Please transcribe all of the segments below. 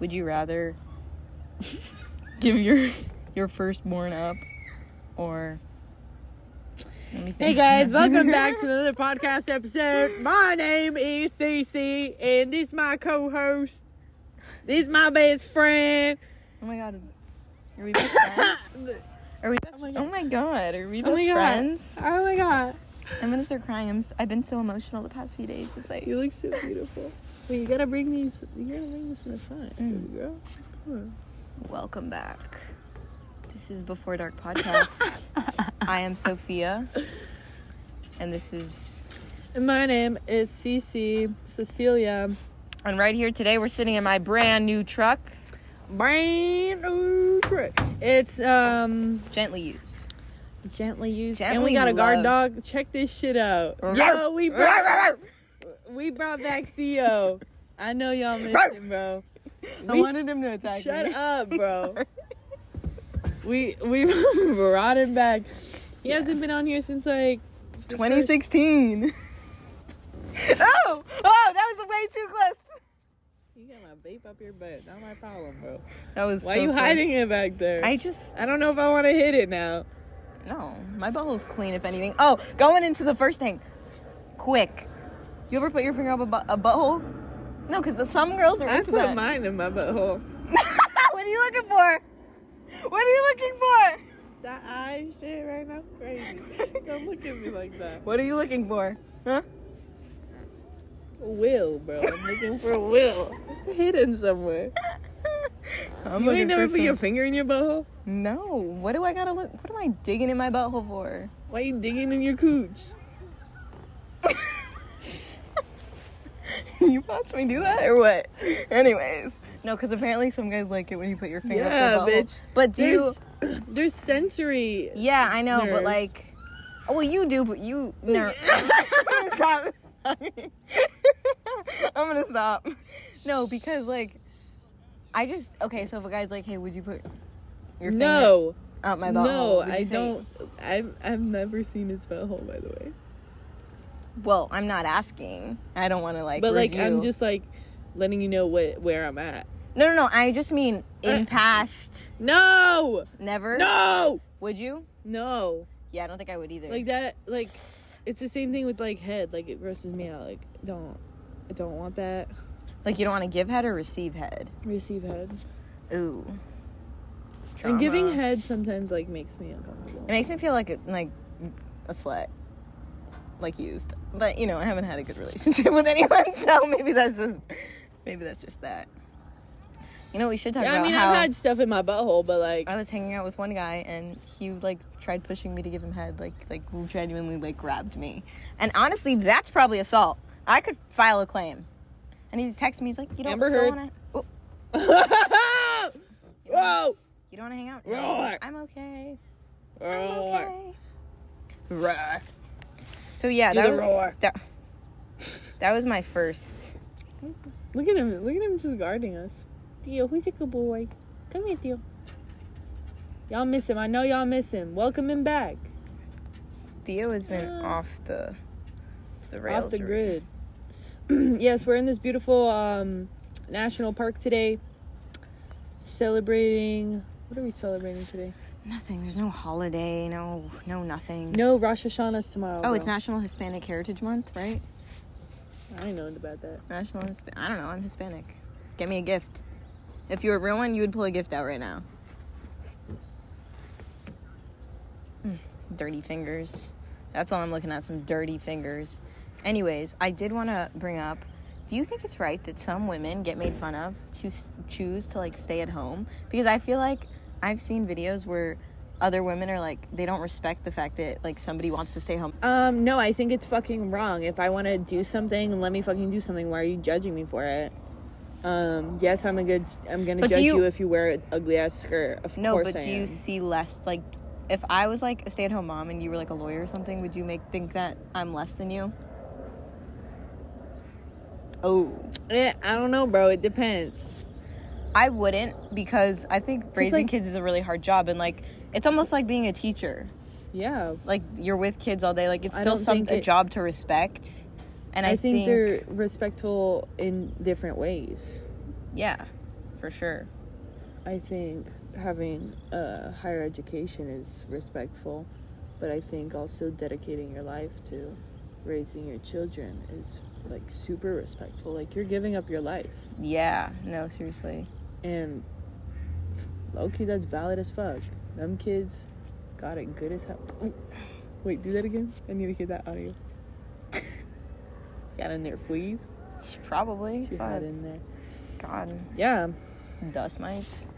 Would you rather give your your firstborn up or Hey guys, welcome back to another podcast episode. My name is Cici, and this is my co-host. This is my best friend. Oh my god. Are we best friends? Are we best Oh my Oh God. my god. Are we Oh best friends? Oh my god, I'm gonna start crying. I'm I've been so emotional the past few days. It's like you look so beautiful. Wait, you gotta bring these. You gotta bring this in the front, Mm. girl. Go. welcome back. This is Before Dark podcast. I am Sofia. And this is And my name is Cici Cecylia. and right here today we're sitting in my brand new truck, Brand new truck. It's um gently used. gently used, and we got a guard loved. dog. Check this shit out. Yo, we we brought back Theo. I know y'all miss him, bro. I We- wanted him to attack Shut up, bro. We we brought him back. He hasn't been on here since like the 2016. oh, oh, that was way too close. You got my vape up your butt. Not my problem, bro. That was. Why so you hiding it back there? I just I don't know if I want to hit it now. no. My butthole's clean, if anything. Oh, going into the first thing, quick. You ever put your finger up a, bu- a butthole? No, because some girls are I into put that. mine in my butthole. what are you looking for? What are you looking for? That eye shit right now, crazy. Don't look at me like that. What are you looking for? Huh? Will, bro. I'm looking for a will. It's hidden somewhere. I'm you ain't looking never for put your some- finger in your butthole? No. What do I gotta look? What am I digging in my butthole for? Why you digging in your cooch? you watch me do that or what? Anyways, no, because apparently some guys like it when you put your finger Yeah, up their bitch. But do you? There's, there's sensory. Yeah, I know, but like, oh well, you do, but you no. stop. I'm gonna stop. No, because like, I just okay. So if a guy's like, "Hey, would you put your finger No, up my butthole?" no, I say- don't. I've I've never seen his butthole, by the way. Well, I'm not asking. I don't want to like. But like, I'm just like letting you know what where I'm at. no, no, no. I just mean in Uh. past. No, Never. no, Would you? no. Yeah, I don't think I would either. Like that. Like, it's the same thing with like head. Like it grosses me out. Like don't. I don't want that. Like you don't want to give head or receive head. Receive head. Ooh. And giving head sometimes like makes me uncomfortable. It makes me feel like a, like a slut, like used. But you know, I haven't had a good relationship with anyone, so maybe that's just maybe that's just that. You know, we should talk Yeah, about I mean, I've had stuff in my butthole, but like, I was hanging out with one guy and he like tried pushing me to give him head, like like genuinely like grabbed me. And honestly, that's probably assault. I could file a claim. And he texts me, he's like, "You don't Amber still wanna, oh, whoa, you don't want to hang out? Roar. I'm okay. I'm okay." roar. So yeah, Do that was that. That was my first. Look at him! Look at him just guarding us. Theo, who's a good boy? Come here, Theo. Y'all miss him. I know y'all miss him. Welcome him back. Theo has been off the off the rails. Off the grid. yes, we're in this beautiful um, national park today, celebrating. What are we celebrating today? Nothing. There's no holiday. No, no nothing. No, Rosh Hashanah's tomorrow. Oh, it's. National Hispanic Heritage Month, right? I ain't knowing about that. National Hisp- I don't know. I'm Hispanic. Get me a gift. If you were a real one, you would pull a gift out right now. Mm, dirty fingers. That's all I'm looking at. Some dirty fingers. Anyways, I did want to bring up. Do you think it's right that some women get made fun of to s- choose to like stay at home? Because I feel like I've seen videos where other women are like they don't respect the fact that like somebody wants to stay home. Um, no, I think it's fucking wrong. If I want to do something, let me fucking do something. Why are you judging me for it? Um, yes, I'm a good. I'm gonna judge you, you- if you wear an ugly ass skirt. Of No, course but I do you see less like if I was like a stay-at-home mom and you were like a lawyer or something, would you make think that I'm less than you? Oh, Eh, I don't know, bro. It depends. I wouldn't because I think raising like- kids is a really hard job and like it's almost like being a teacher. Yeah, Like you're with kids all day. Like it's still some think a it- job to respect. And I, I, think, they're respectful in different ways. yeah. for sure. I think having a higher education is respectful, but I think also dedicating your life to raising your children is like super respectful. Like you're giving up your life. Yeah, no, seriously. And okay, that's valid as fuck. Them kids got it good as hell. Oh, wait, do that again. I need to hear that audio. got in there, please. Probably. She had in there. God, Yeah, dust mites.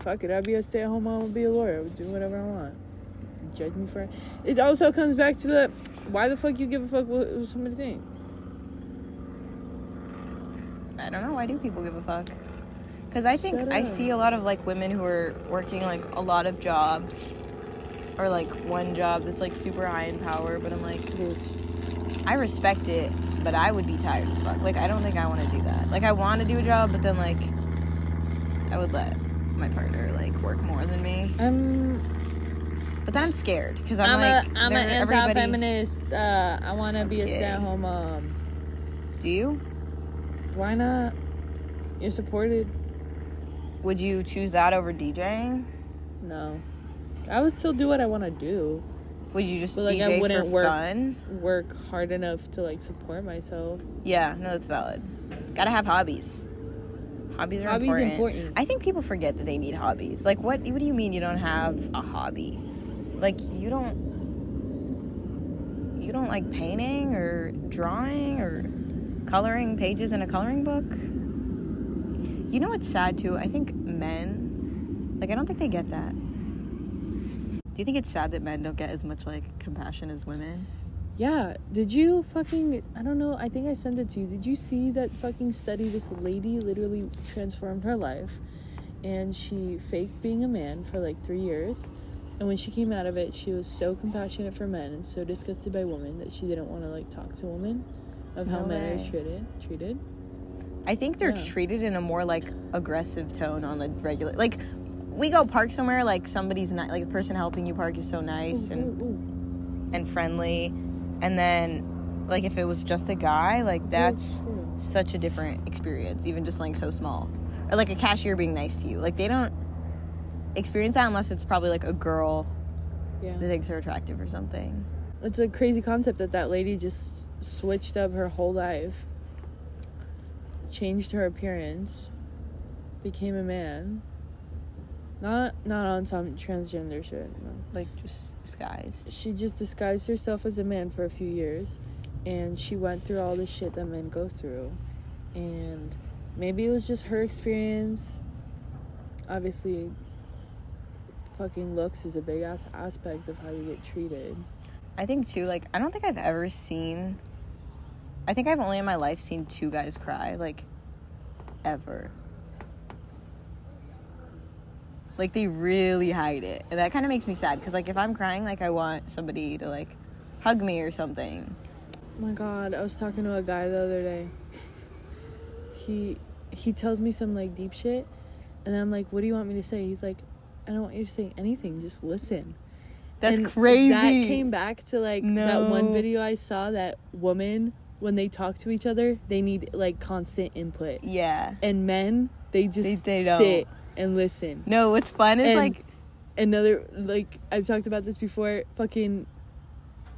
fuck it. I'd be a stay-at-home mom. I'd be a lawyer. I would do whatever I want. Judge me for it. It also comes back to the why the fuck you give a fuck what, what somebody think. I don't know. Why do people give a fuck? Because I think I see a lot of like women who are working like a lot of jobs, or like one job that's like super high in power. But I'm like, Bitch. I respect it, but I would be tired as fuck. Like I don't think I want to do that. Like I want to do a job, but then like I would let my partner like work more than me. I'm But then I'm scared because I'm, I'm, like a I'm an anti-feminist. Uh, I want to be a stay-at-home mom. Do you? Why not? You're supported. Would you choose that over DJing? No, I would still do what I want to do. Would you just But, like, I DJ wouldn't for work- fun? Work hard enough to like support myself. Yeah, no, that's valid. Gotta have hobbies. Hobbies are Hobbies important. important. I think people forget that they need hobbies. Like, what? What do you mean you don't have a hobby? Like, you don't. You don't like painting or drawing or coloring pages in a coloring book. You know what's sad too? I think men, like, I don't think they get that. Do you think it's sad that men don't get as much like compassion as women? Yeah. Did you fucking? I don't know. I think I sent it to you. Did you see that fucking study? This lady literally transformed her life, and she faked being a man for like three years. And when she came out of it, she was so compassionate for men and so disgusted by women that she didn't want to like talk to women of how No men way. are treated. Treated. I think they're Yeah. treated in a more like aggressive tone on the regular. Like we go park somewhere, like somebody's not like the person helping you park is so nice Ooh, and ooh, ooh. and friendly, and then like if it was just a guy, like that's such a different experience, even just like so small, or like a cashier being nice to you. Like they don't experience that unless it's probably like a girl Yeah. that thinks they're attractive or something. it's a crazy concept that that lady just switched up her whole life changed her appearance became a man not not on some transgender shit no. Like just disguised. she just disguised herself as a man for a few years and she went through all the shit that men go through and maybe it was just her experience obviously fucking looks is a big ass aspect of how you get treated I think too, like I don't think I've ever seen I think I've only in my life seen two guys cry, like ever. Like they really hide it. And that kind of makes me sad cuz like if I'm crying like I want somebody to like hug me or something. my god i was talking to a guy the other day he he tells me some like deep shit and i'm like what do you want me to say he's like i don't want you to say anything just listen That's And crazy. that came back to like that one video i saw that woman when they talk to each other they need like constant input yeah. and men they just They- they don't. sit and listen No, what's fun is And- like another like I've talked about this before. Fucking,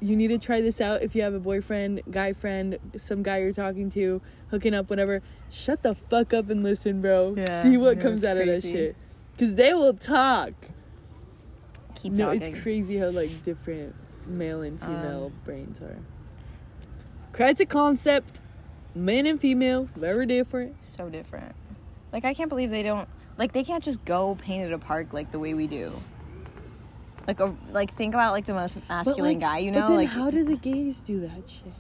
you need to try this out if you have a boyfriend, guy friend, some guy you're talking to, hooking up, whatever. Shut the fuck up and listen, bro. Yeah, See what no, comes out of that shit. Cause they will talk. keep no, talking. it's crazy how like different male and female Um, brains are. Credit concept, men and female, very different. so different. Like I can't believe they don't like they can't just go paint at a park like the way we do. Like a like think about like the most masculine like, guy, you know? Like how do the gays do that shit?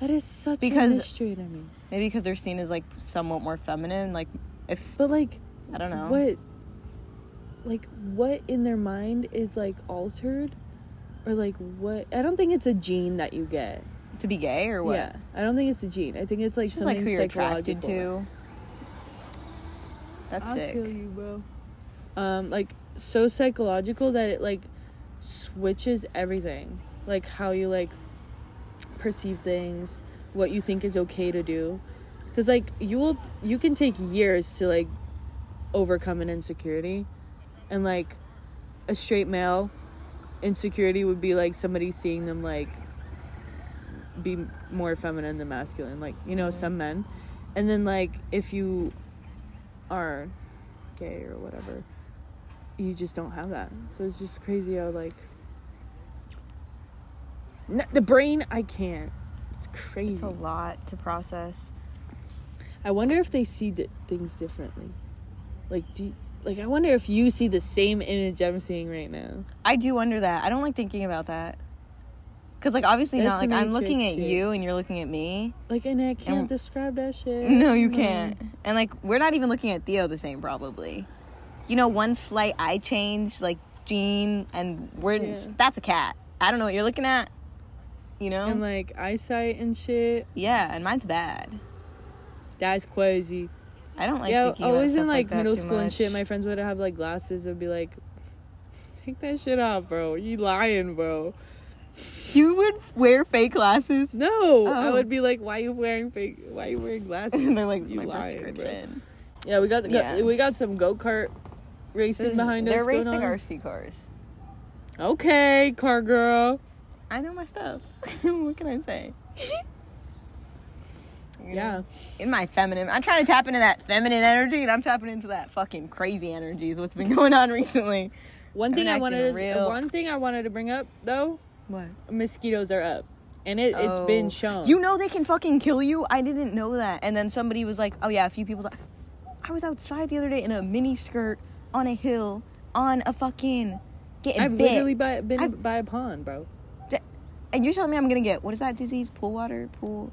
That is such Because- a mystery to me. maybe because they're seen as like somewhat more feminine. Like if But like, I don't know. what, like what in their mind is like altered, or like what? I don't think it's a gene that you get. To be gay or what? Yeah, I don't think it's a gene. I think it's like It's just like something who you're attracted psychological. to. That's I sick. feel you, bro. Um, like so psychological that it like switches everything, like how you like perceive things, what you think is okay to do, because like you will you can take years to like overcome an insecurity, and like a straight male insecurity would be like somebody seeing them like be more feminine than masculine, like you know some men, and then like if you are gay or whatever, you just don't have that. So it's just crazy how like N- the brain I can't. It's crazy. It's a lot to process. I wonder if they see di- things differently. Like, do you, like I wonder if you see the same image I'm seeing right now. I do wonder that. I don't like thinking about that. Cause like obviously That's not like I'm looking at shit. you and you're looking at me. Like, and I can't And- describe that shit. No, you No. can't. And like we're not even looking at Theo the same probably. You know, one slight eye change, like Jean, and we're Yeah. that's a cat. I don't know what you're looking at. You know? And like eyesight and shit. yeah, and mine's bad. That's crazy. I don't like yeah, thinking I about was stuff in like, that middle school and shit. My friends would have like glasses. They'd be like, "Take that shit off, bro. You lying, bro." You would wear fake glasses. No, I Oh. would be like, "Why are you wearing fake? Why are you wearing glasses?" and they're like, you my lying, bro." Yeah, we got, Yeah. we got some go kart racing is- behind they're us. going racing. RC cars. Okay, car girl. I know my stuff. what can I say? You Yeah. know? In my feminine, I'm trying to tap into that feminine energy, and I'm tapping into that fucking crazy energy. Is what's been going on recently. One thing I wanted, to, real. one thing I wanted to bring up though, What? mosquitoes are up, and it, it's been oh. shown. You know they can fucking kill you. I didn't know that. And then somebody was like, "Oh yeah, a few people." Died. I was outside the other day in a mini skirt on a hill on a fucking getting I've bit. literally by, been I've- by a pond, bro. And you're telling me I'm gonna get what is that disease? Pool water? Pool?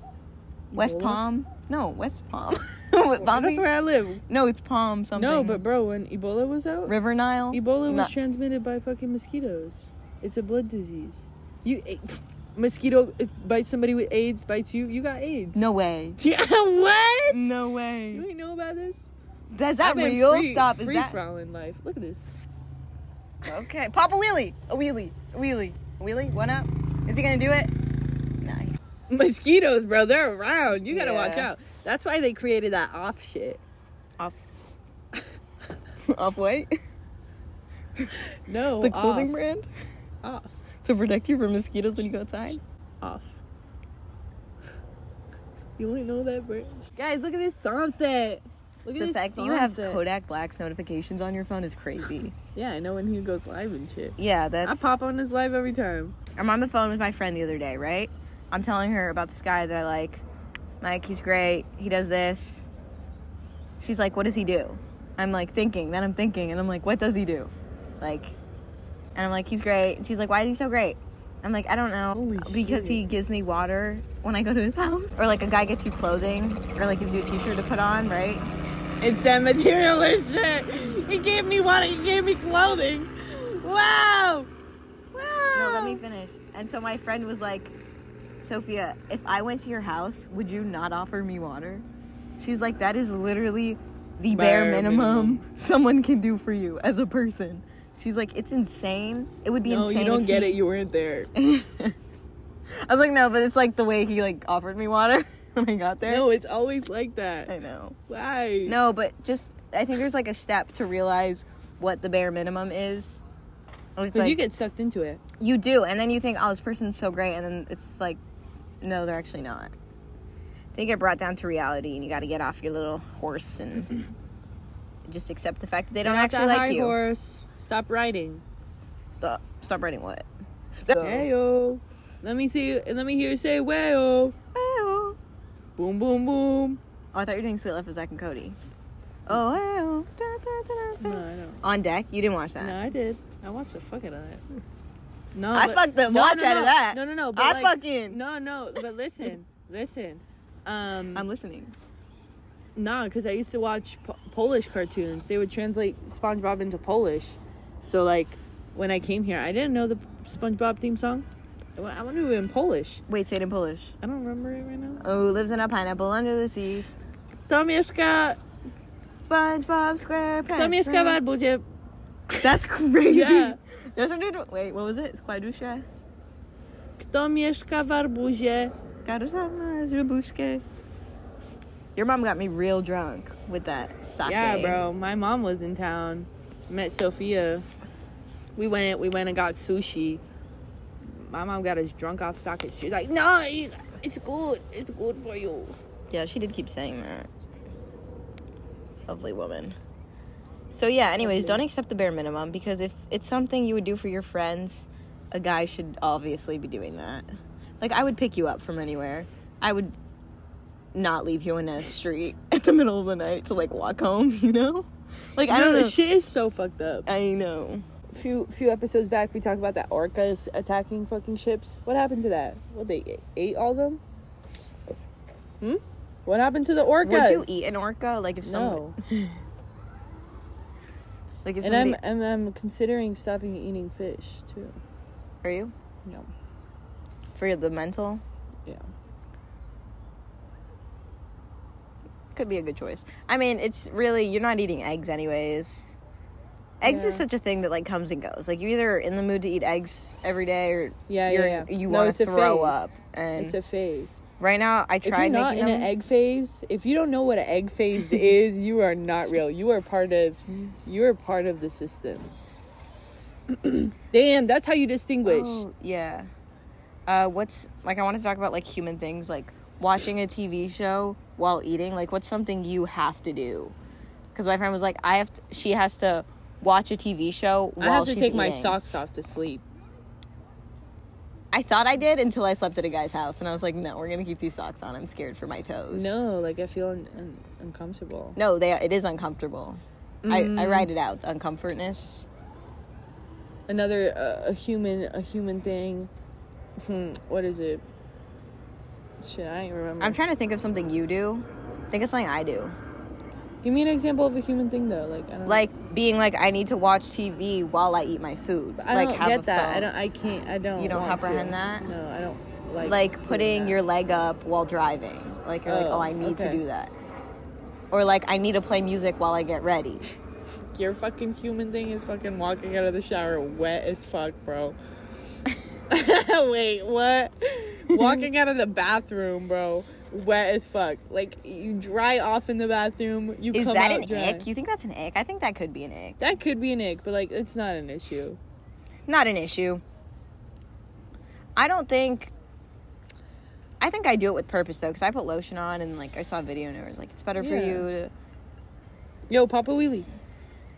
West Ebola? Palm? No, West Palm. That's where I live. No, it's Palm something. No, but bro, when Ebola was out, River Nile. Ebola was Not- transmitted by fucking mosquitoes. It's a blood disease. You eh, mosquito bites somebody with AIDS, bites you, you got AIDS. no way. Yeah, what? No You way. ain't know about this? Is that real? Free, Stop. Is free that in life. Look at this. okay? Pop a wheelie. A wheelie. A wheelie. A wheelie. One up. Is he gonna do it? Nice. Mosquitoes, bro, they're around. You gotta watch out. That's why they created that off shit. Off. Off white. No, The clothing off. brand Off. To protect you from mosquitoes when you go outside. Off. You only know that, bro. Guys, look at this sunset. Look at The fact that you have. Kodak Black's notifications on your phone is crazy. Yeah, I know when he goes live and shit. Yeah, that's. I pop on his live every time. I'm on the phone with my friend the other day, right? I'm telling her about this guy that I like. Mike, he's great. He does this. She's like, what does he do? I'm like thinking, then I'm thinking, and I'm like, what does he do? Like, and I'm like, he's great. And she's like, why is he so great? I'm like, I don't know. Holy because shit. he gives me water when I go to his house. Or like a guy gets you clothing, or like gives you a t shirt to put on, right? It's that materialist shit. He gave me water. He gave me clothing. Wow. Wow. No, let me finish. And so my friend was like, Sofia, if I went to your house, would you not offer me water? She's like, that is literally the bare, Bare minimum, minimum. someone can do for you as a person. She's like, it's insane. It would be No, insane. you don't get he- it. You weren't there. I was like, no, but it's like the way he like offered me water when I got there. No, it's always like that. I know. Why? No, but just I think there's like a step to realize what the bare minimum is. It's Because like, you get sucked into it. You do, and then you think, oh, this person's so great, and then it's like, no, they're actually not. They get brought down to reality, and you got to get off your little horse and just accept the fact that they don't actually like high you. Horse. Stop writing. Stop, stop writing what? Wayo. Let me see. Let me hear you say wayo. Oh, Boom, boom, boom. Oh, I thought you were doing Suite Life of Zack and Cody. Oh, oh, da, da, da, No. I don't. on deck. You didn't watch that. No, I did. I watched the fuck out of that. No, I but- fucked the no, watch no, out of that. No, no, no. But I like, fucking. No, no. But listen, listen. Um, I'm listening. Nah, because I used to watch po- Polish cartoons. They would translate SpongeBob into Polish. So, like, when I came here, I didn't know the SpongeBob theme song. I to do it in Polish. Wait, say it in Polish. I don't remember it right now. Oh, lives in a pineapple under the sea. Kto mieszka, SpongeBob SquarePants. kto mieszka w Arbudzie? That's crazy. Yeah. There's a dude. Wait, what was it? Składusza? Kto mieszka w Arbuzie? Karusama, żubuszkę. Your mom got me real drunk with that sake. Yeah, bro. My mom was in town. Met Sofia. We went. We went and got sushi. My mom got us drunk off sake. She's like, "No, it's good. It's good for you." Yeah, she did keep saying that. Lovely woman. So yeah, anyways, don't accept the bare minimum because if it's something you would do for your friends, a guy should obviously be doing that. Like I would pick you up from anywhere. I would not leave you in a street at the middle of the night to like walk home, you know? Like I don't know. Shit is so fucked up. I know. A few few episodes back, we talked about that orcas attacking fucking ships. What happened to that? What they ate, ate all them? Hmm. What happened to the orcas? Would you eat an orca? Like if some No. like if And I'm, I'm I'm considering stopping eating fish too. are you? No. For the mental? Yeah. Could be a good choice. I mean, it's really you're not eating eggs anyways. Eggs is such a thing that like comes and goes. Like you either in the mood to eat eggs every day or Yeah, you're, yeah, yeah. you No, want to throw phase. up. And It's a phase. right now, I If tried you're not making in them. an egg phase, if you don't know what an egg phase is, you are not real. You are part of you are part of the system. Damn, that's how you distinguish. Oh, yeah. Uh, what's like? I want to talk about like human things, like watching a TV show while eating. Like, what's something you have to do? Because my friend was like, I have. To, she has to watch a TV show while I have to take my socks off to sleep. I thought I did until I slept at a guy's house, and I was like, no, we're gonna keep these socks on. I'm scared for my toes. No, like I feel un- un- uncomfortable. no, they. It is uncomfortable. I I Mm. write it out. Uncomfortness. Another uh, a human a human thing. Hmm, what is it? Shit, I ain't remember. I'm trying to think of something you do. Think of something I do. Give me an example of a human thing though. Like I don't Like being like, I need to watch TV while I eat my food. I like don't have get that. I don't. I can't. I don't. You don't comprehend to. that? No, I don't like. like putting your leg up while driving. Like you're like, Oh, oh, I need to do that. Or like I need to play music while I get ready. Your fucking human thing is fucking walking out of the shower wet as fuck, bro. Wait, what? Walking out of the bathroom, bro, wet as fuck. Like you dry off in the bathroom. You Is that an dry. ick? You think that's an ick? I think that could be an ick. That could be an ick, but like it's not an issue. Not an issue. I don't think. I think I do it with purpose though, because I put lotion on and like I saw a video and it was like it's better for you to. Yo, Papa Wheelie.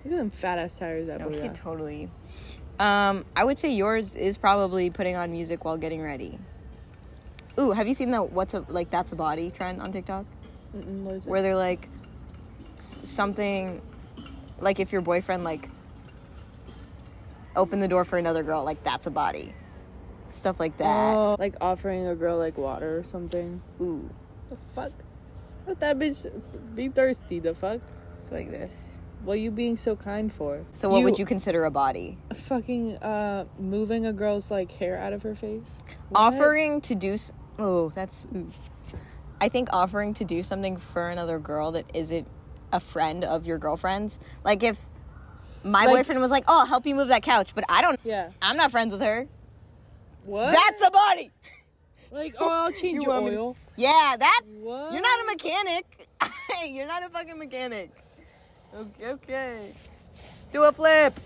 Look at them fat ass tires that No, boy totally. Um, I would say yours is probably putting on music while getting ready. Ooh, have you seen the what's a like that's a body trend on TikTok? Mm-mm, what is it? where they're like s- something like if your boyfriend like opened the door for another girl like that's a body stuff like that Oh, like offering a girl like water or something. ooh The fuck? Let that bitch be thirsty. The fuck? it's like this What are you being so kind for? so what would you consider a body fucking uh moving a girl's like hair out of her face? What? offering to do oh that's i think offering to do something for another girl that isn't a friend of your girlfriend's like if my Like- boyfriend was like oh i'll help you move that couch but i don't Yeah. i'm not friends with her What? that's a body like oh I'll change You your want me oil. yeah that What? You're not a mechanic. Hey, you're not a fucking mechanic. Okay, okay. Do a flip.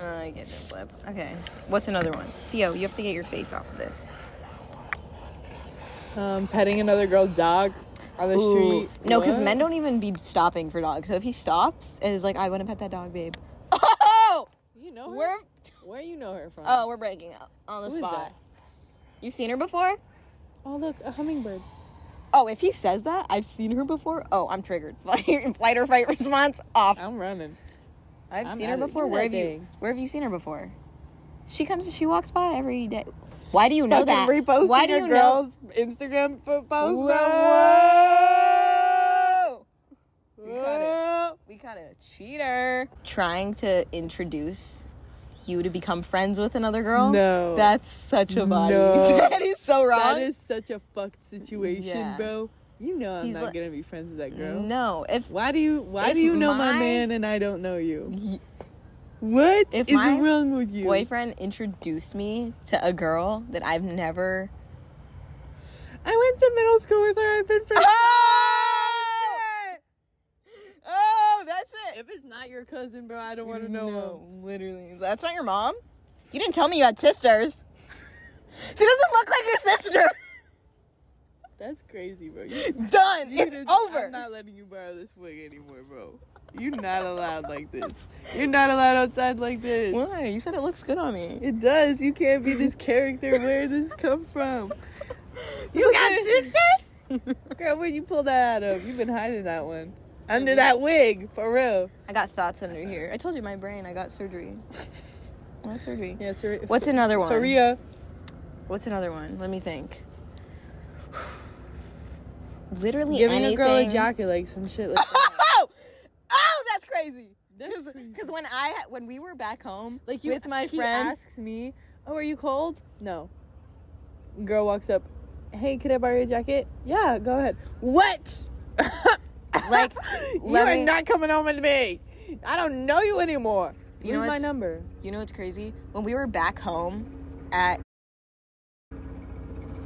Uh, I get the flip. Okay. What's another one? Theo, you have to get your face off of this. Um petting another girl's dog on the street. No, because men don't even be stopping for dogs. So if he stops and is like, I want to pet that dog, babe. Oh! You know her? We're. Where you know her from? Oh, we're breaking up on the Who spot. You seen her before? Oh look, a hummingbird. Oh, if he says that, I've seen her before. Oh, I'm triggered. Flight, or fight response off. I'm running. I've I'm seen her before. Where have you? Where have you seen her before? She comes. She walks by every day. Why do you know that? Reposting Why do you know? girl's Instagram po- post. Whoa! bro. We caught it. We caught a cheater trying to introduce you to become friends with another girl. No. that's such a body. No. that is so wrong. That is such a fucked situation, Yeah. bro. You know I'm He's not like- gonna be friends with that girl. no. If Why do you why do you know my, my- man and I don't know you? What if is my wrong with you? Boyfriend introduced me to a girl that I've never. I went to middle school with her. I've been friends. Oh! oh, that's it. If it's not your cousin, bro, I don't want to know. No, literally, that's not your mom. You didn't tell me you had sisters. she doesn't look like your sister. That's crazy, bro. You, Done. you It's just- over. I'm not letting you borrow this wig anymore, bro. You're not allowed like this. You're not allowed outside like this. Why? You said it looks good on me. It does. You can't be this character. Where this come from? You got sisters? Girl, where'd you pull that out of? You've been hiding that one. Under that wig, for real. I got thoughts under here. I told you my brain. I got surgery. Got surgery. Yeah, Sor- What's another one? Soria. What's another one? Let me think. Literally Giving anything. a girl a jacket, like some shit like oh, that. Oh, oh, oh, that's crazy. Because when I when we were back home, Like you, with my he friend, asks me, "Oh, are you cold?" No. Girl walks up. Hey, could I borrow your jacket? Yeah, go ahead. What? Like, you are me- not coming home with me. I don't know you anymore. You know my number? you know what's crazy? When we were back home at,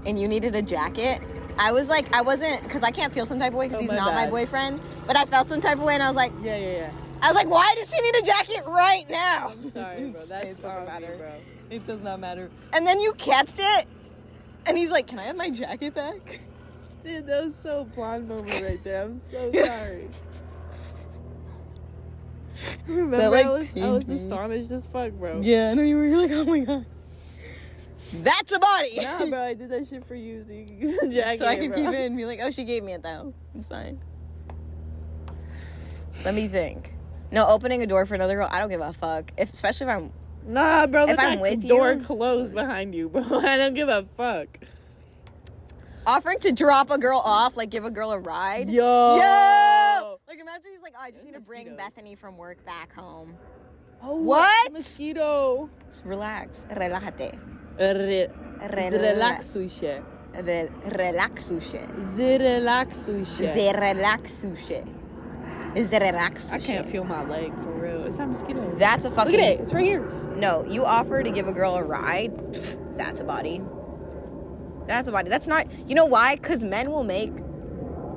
and you needed a jacket. I was like, I wasn't, because I can't feel some type of way because Oh, he's my not my boyfriend. But I felt some type of way, and I was like, Yeah, yeah, yeah. I was like, why does she need a jacket right now? I'm sorry, bro. That's it doesn't on me, matter. bro. It does not matter. And then you kept it, and he's like, "Can I have my jacket back?" Dude, that was so blonde moment right there. I'm so sorry. Remember, like, I was I was astonished as fuck, bro. Yeah, I know you were like, "Oh my god, that's a body." Nah, bro, I did that shit for you, so you can jacket. so I could bro. keep it and be like, "Oh, she gave me it though. It's fine." Let me think. No, opening a door for another girl, I don't give a fuck. If especially if I'm Nah, bro, If I'm with door you- closed behind you, bro. I don't give a fuck. offering to drop a girl off, like give a girl a ride. Yo. Yo! Like imagine he's like, oh, I just Those need to bring mosquitoes. Bethany from work back home. Oh, What? Mosquito. Just relax. Relájate. Re- Relax. Relaxusie. Re- relaxuše. Z relaxusie. Ze relaxuše. Is the relaxuše. I can't feel my leg for real. It's not mosquito. That's a fucking. Look at it. It's right here. No, you offer to give a girl a ride. pff, That's a body. That's a body. That's not. You know why? Because men will make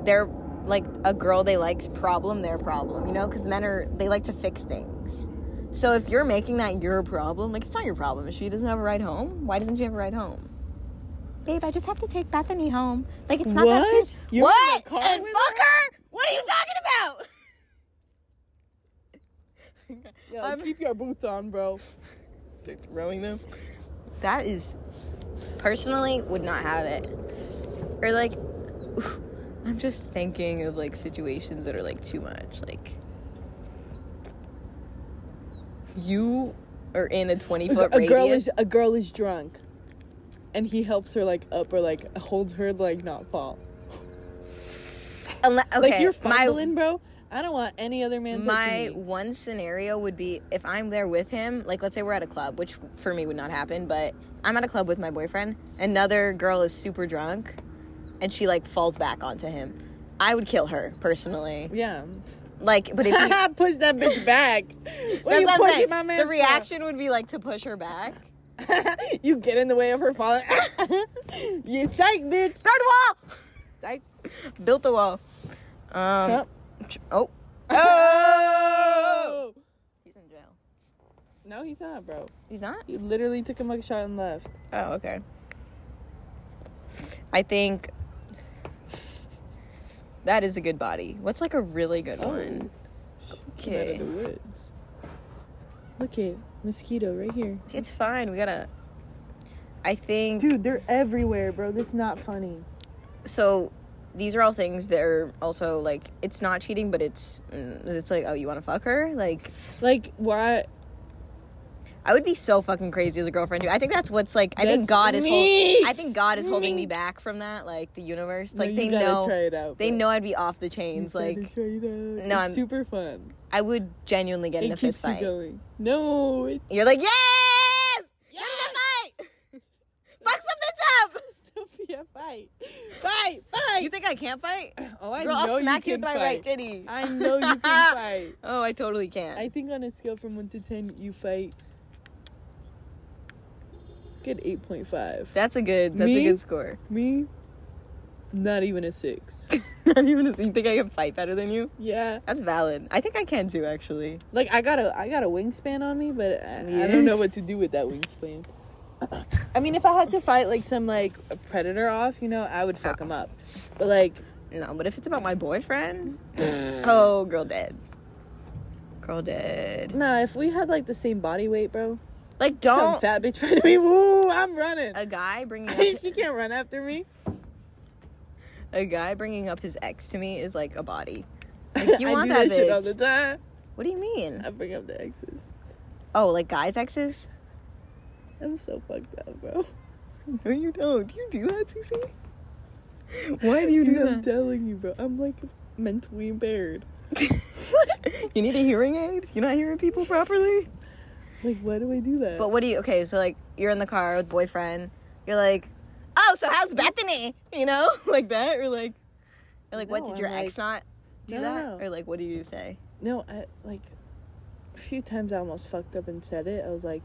their like a girl they like's problem their problem. You know, because men are they like to fix things. So if you're making that your problem, like it's not your problem if she doesn't have a ride home. Why doesn't she have a ride home? Babe, I just have to take Bethany home. Like it's not that What? serious. You're what? the car and with fuck her? What are you talking about? Yo, I'm- keep your boots on, bro. Start throwing them. That is personally would not have it. Or like I'm just thinking of like situations that are like too much. Like you are in a 20 A, foot a radius. girl is a girl is drunk, and he helps her like up or like holds her like not fall. Okay, like you're my fumbling, bro. I don't want any other man my one scenario would be if I'm there with him, like let's say we're at a club, which for me would not happen, but I'm at a club with my boyfriend. Another girl is super drunk and she like falls back onto him. I would kill her personally. Yeah. Like, but if you, push that bitch back. What that's are you what I'm pushing saying. my man The for? reaction would be like to push her back. you get in the way of her falling. you psych, bitch. Start a wall. Psych. Built a wall. Um. Stop. Oh. Oh! He's in jail. No, he's not, bro. He's not. He literally took a mugshot and left. Oh, okay. I think that is a good body. What's like a really good one? Came out of the woods. Look at mosquito right here. It's fine. We gotta. I think Dude, they're everywhere, bro. This is not funny. so. These are all things that are also like it's not cheating, but it's mm, it's like oh you want to fuck her like Like, why? I would be so fucking crazy as a girlfriend too. I think that's what's like I think God is holding I think God is holding Me. back from that like the universe No, like you they know try it out. they bro. know I'd be off the chains gotta like try it out. No, It's I'm- super fun. I would genuinely get in It a keeps fist you fight. going. No, it's You're like, yes! Get in a fight! Fuck some bitch up! Sofia. Fight, fight, fight. You think I can't fight? oh, I Girl, know I'll smack you you can with my fight. right titty. I know you can fight. Oh, I totally can. I think on a scale from one to ten, you fight. Point five. that's a good. That's Me? a good score. Me, Not even a six. Not even a, six. you think I can fight better than you? yeah. That's valid. I think I can too, actually. Like I got a I got a wingspan on me, but I, I don't know what to do with that wingspan. I mean, if I had to fight like some like a predator off, you know, I would fuck Oh. him up. But like, No, but if it's about my boyfriend, oh, girl dead. Girl dead. nah, if we had like the same body weight, bro, Like, don't fat bitch fighting me, woo, I'm running. a guy bringing up she can't run after me. a guy bringing up his ex to me is like a body. Like, you I want do that, shit bitch. all the time. What do you mean? I bring up the exes. Oh, like guys' exes? I'm so fucked up, bro. No, you don't. Do you do that, Cici? Why do you do Dude, I'm that? telling you, bro. I'm like mentally impaired. you need a hearing aid? You're not hearing people properly? Like, why do I do that? But what do you? Okay, so like you're in the car with boyfriend. You're like, oh, so how's Bethany? You know, like that, or like, or like, what did your I'm ex not do No, that, no. or like, what do you say? No, I like a few times I almost fucked up and said it. I was like,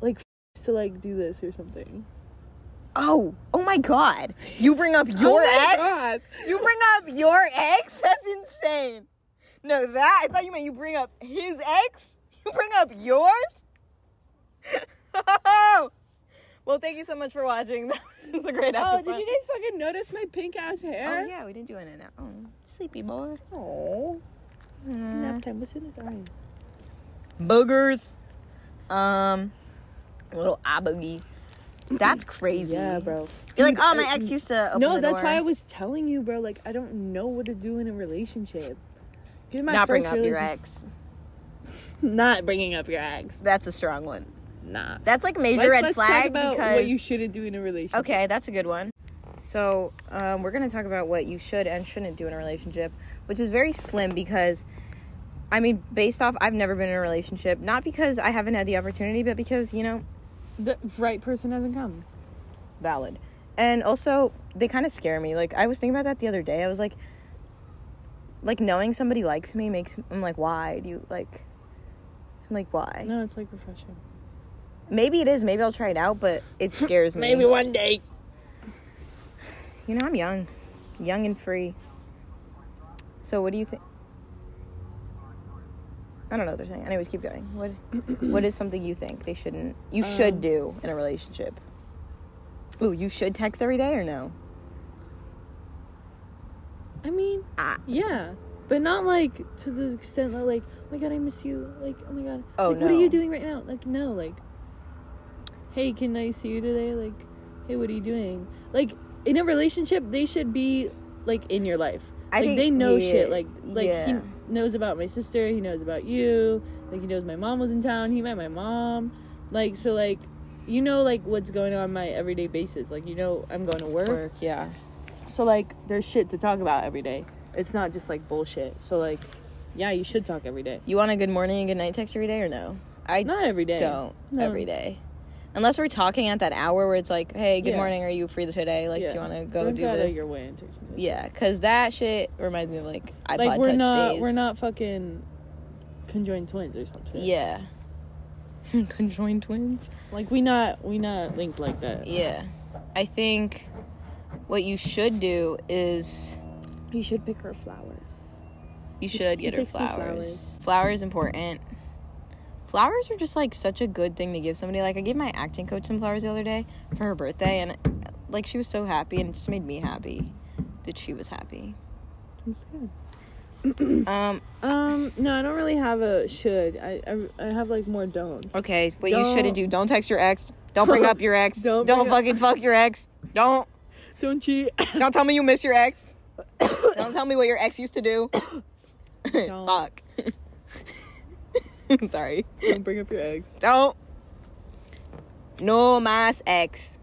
like to like do this or something. Oh, oh my God! You bring up oh your oh my ex. God. You bring up your ex? That's insane. No, that I thought you meant you bring up his ex. You bring up yours. well, thank you so much for watching. That was a great episode. Oh, did you guys fucking notice my pink ass hair? Oh yeah, we didn't do it now. Oh, sleepy boy. Oh, Mm. snap time. What's in his eye? Boogers. Um, little aboogie. That's crazy. Yeah, bro. You're like, oh, my ex used to. Open No, that's why I was telling you, bro. Like, I don't know what to do in a relationship. my not bring up your ex. Not bringing up your ex. That's a strong one. Nah. That's like major Let's, red let's flag talk about because what you shouldn't do in a relationship. Okay, that's a good one. So, um, we're going to talk about what you should and shouldn't do in a relationship, which is very slim because, I mean, based off, I've never been in a relationship. Not because I haven't had the opportunity, but because, you know, The right person hasn't come. valid. And also, they kind of scare me. Like, I was thinking about that the other day. I was like, like, knowing somebody likes me makes, I'm like, why do you, like, I'm like, why? No, it's like refreshing. Maybe it is. Maybe I'll try it out, but it scares me. Maybe one day. You know, I'm young, young and free. So, what do you think? I don't know what they're saying. Anyways, keep going. What What is something you think they shouldn't, you should Um, do in a relationship? Ooh, you should text every day or no? I mean, Ah, yeah, but not like to the extent that like, oh my god, I miss you. Like, oh my god, Oh, like, what are you doing right now? Like, no, like, hey, can I see you today? Like, hey, what are you doing? Like, in a relationship, they should be like in your life. I like think- they know yeah, shit. Like, like yeah. he knows about my sister. He knows about you. Like, he knows my mom was in town. He met my mom. Like, so like, you know, like what's going on my everyday basis. Like, you know, I'm going to work. work, yeah. So like there's shit to talk about every day. It's not just like bullshit. So like yeah, you should talk every day. You want a good morning and good night text every day or no? I Not every day. don't No. every day. Unless we're talking at that hour where it's like, hey, good Yeah. morning, are you free today? Like, do you want to go Don't do out of this? your way and text me. Yeah, because that shit reminds me of like iPod Like we're Touch not days. we're not fucking conjoined twins or something. Yeah. Conjoined twins. Like we not we not linked like that. Yeah. I think what you should do is You should pick her flowers. you should get her flowers. flowers. Flowers important. Flowers are just like such a good thing to give somebody. Like I gave my acting coach some flowers the other day for her birthday and like she was so happy and it just made me happy that she was happy. That's good. Um Um, no, I don't really have a should. I I, I have like more don'ts. okay, what you Don't- shouldn't do, don't text your ex. Don't bring up your ex. Don't don't bring up- fucking fuck your ex. Don't Don't cheat. Don't tell me you miss your ex. Don't tell me what your ex used to do. Fuck. Sorry. don't bring up your ex. Don't. No mas ex.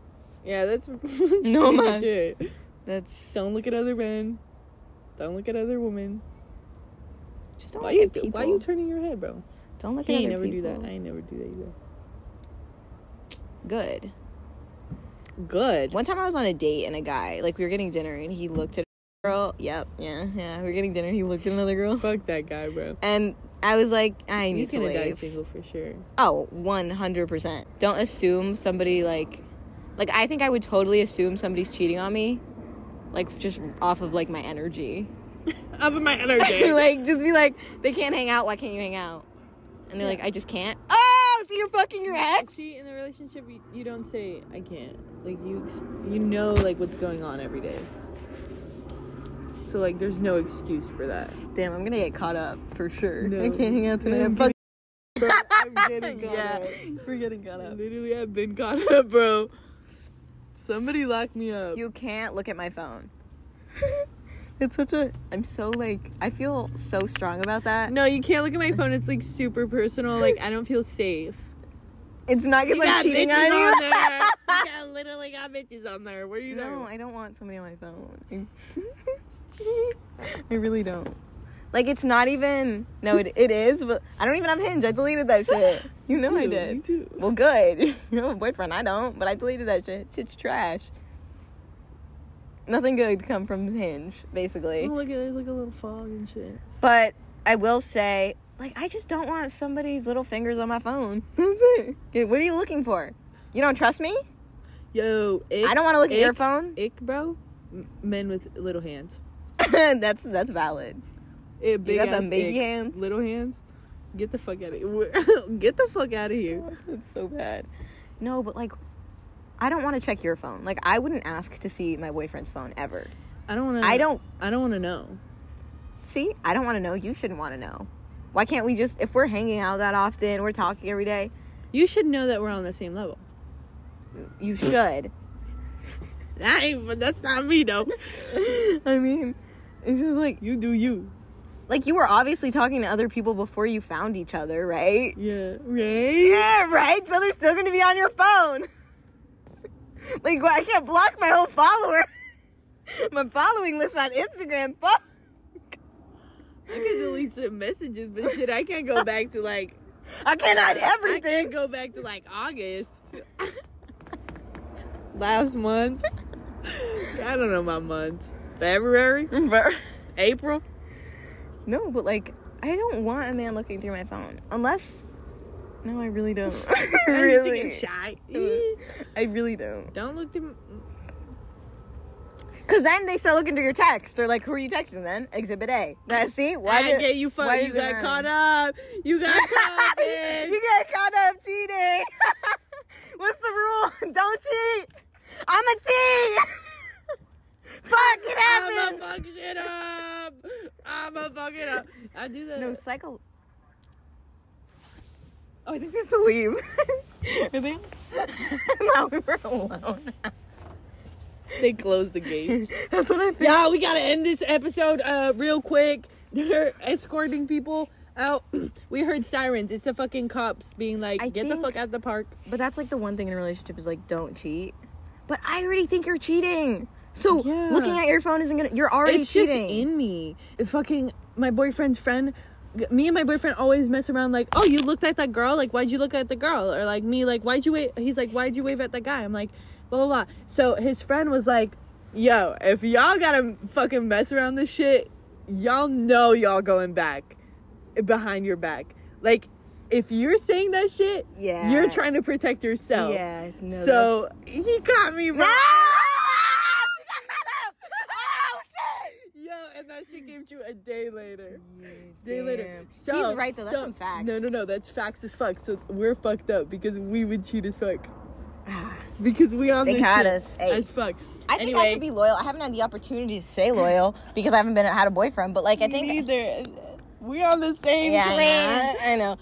Yeah, that's No, it. That's. Don't look at other men. Don't look at other women. Just don't Why look you at people. why are you turning your head, bro? Don't look He at other never people. do that. I never do that either. Good. Good. One time I was on a date and a guy, like we were getting dinner and he looked at girl. Yep. Yeah. Yeah. We are getting dinner he looked at another girl. Fuck that guy, bro. And I was like, I need He's to gonna die leave. single for sure. Oh, 100%. Don't assume somebody like like I think I would totally assume somebody's cheating on me. like just off of like my energy. Up in my energy. like just be like, they can't hang out. Why can't you hang out? And they're Yeah. like, I just can't. Oh, so you're fucking your ex? See, in the relationship, you, you don't say I can't. Like you, ex- you know, like what's going on every day. So like, there's no excuse for that. Damn, I'm gonna get caught up for sure. No. I can't hang out tonight. I'm I'm fucking. I'm getting caught yeah, up. we're getting caught up. Literally, I've been caught up, bro. Somebody lock me up. You can't look at my phone. it's such a. I'm so like. I feel so strong about that. no, you can't look at my phone. It's like super personal. Like I don't feel safe. It's not because I'm cheating on you. there. you got, literally got bitches on there. What are you no, doing? I don't want somebody on my phone. I really don't. Like it's not even. No, it, it is, but I don't even have Hinge. I deleted that shit. You know I Me did. too. Well, good. You have a boyfriend. I don't, but I deleted that shit. Shit's trash. Nothing good come from Hinge, basically. Oh, look at there's like a little fog and shit. But I will say, like, I just don't want somebody's little fingers on my phone. That's it. What are you looking for? You don't trust me? Yo, ick, I don't want to look at your phone. Ick, bro. M- men with little hands. that's that's valid. It, big got them baby ick. hands? Little hands. Get the fuck out of here. Get the fuck out of here. It's so bad. No, but like, I don't want to check your phone. Like, I wouldn't ask to see my boyfriend's phone ever. I don't want to. I don't I don't want to know. see. I don't want to know. You shouldn't want to know. Why can't we just, if we're hanging out that often, we're talking every day, You should know that we're on the same level. you should. That ain't, but that's not me though. I mean, it's just like You do you. like you were obviously talking to other people before you found each other, right? Yeah. Right. Yeah, right. So they're still going to be on your phone. like I can't block my whole follower. my following list on Instagram. Fuck. I can delete some messages, but shit, I can't go back to like. I can't hide I can't everything. go back to like August. Last month. I don't know my months. February, April. no, but like I don't want a man looking through my phone unless. No, I really don't. Really, shy. I really don't. Don't look through. Cause then they start looking through your text. They're like, "Who are you texting?" Then Exhibit A. Now, see, why I did get you why. You got caught up. You got caught up. bitch. you got caught up cheating. What's the rule? Don't cheat. I'm a cheat. Fuck, it up! I'ma fuck shit up. I'ma fuck it up. I do that. No cycle. Oh, I think we have to leave. I think. no, we were alone. they closed the gates. That's what I think. yeah, we gotta end this episode uh real quick. They're escorting people out. we heard sirens. It's the fucking cops being like, I "Get the fuck out of the park." But that's like the one thing in a relationship is like, don't cheat. But I already think you're cheating. So Yeah. looking at your phone isn't gonna. You're already it's cheating. just in me. Fucking my boyfriend's friend. Me and my boyfriend always mess around like, oh, you looked at that girl. Like, why'd you look at the girl? Or like me, like, why'd you wait? He's like, why'd you wave at that guy? I'm like, blah blah blah. So his friend was like, yo, if y'all gotta fucking mess around this shit, y'all know y'all going back behind your back. Like, if you're saying that shit, Yeah. you're trying to protect yourself. Yeah. No. So he caught me, bro. No! And that she came to you a day later. Yeah, Day later. damn. So, He's right though. That's so- some facts. No, no, no. That's facts as fuck. So we're fucked up because we would cheat as fuck. Because we on They caught us. Hey. as fuck. I think anyway, I could be loyal. I haven't had the opportunity to stay loyal because I haven't been had a boyfriend. But like I think, neither. We on the same yeah, I train. know, I know.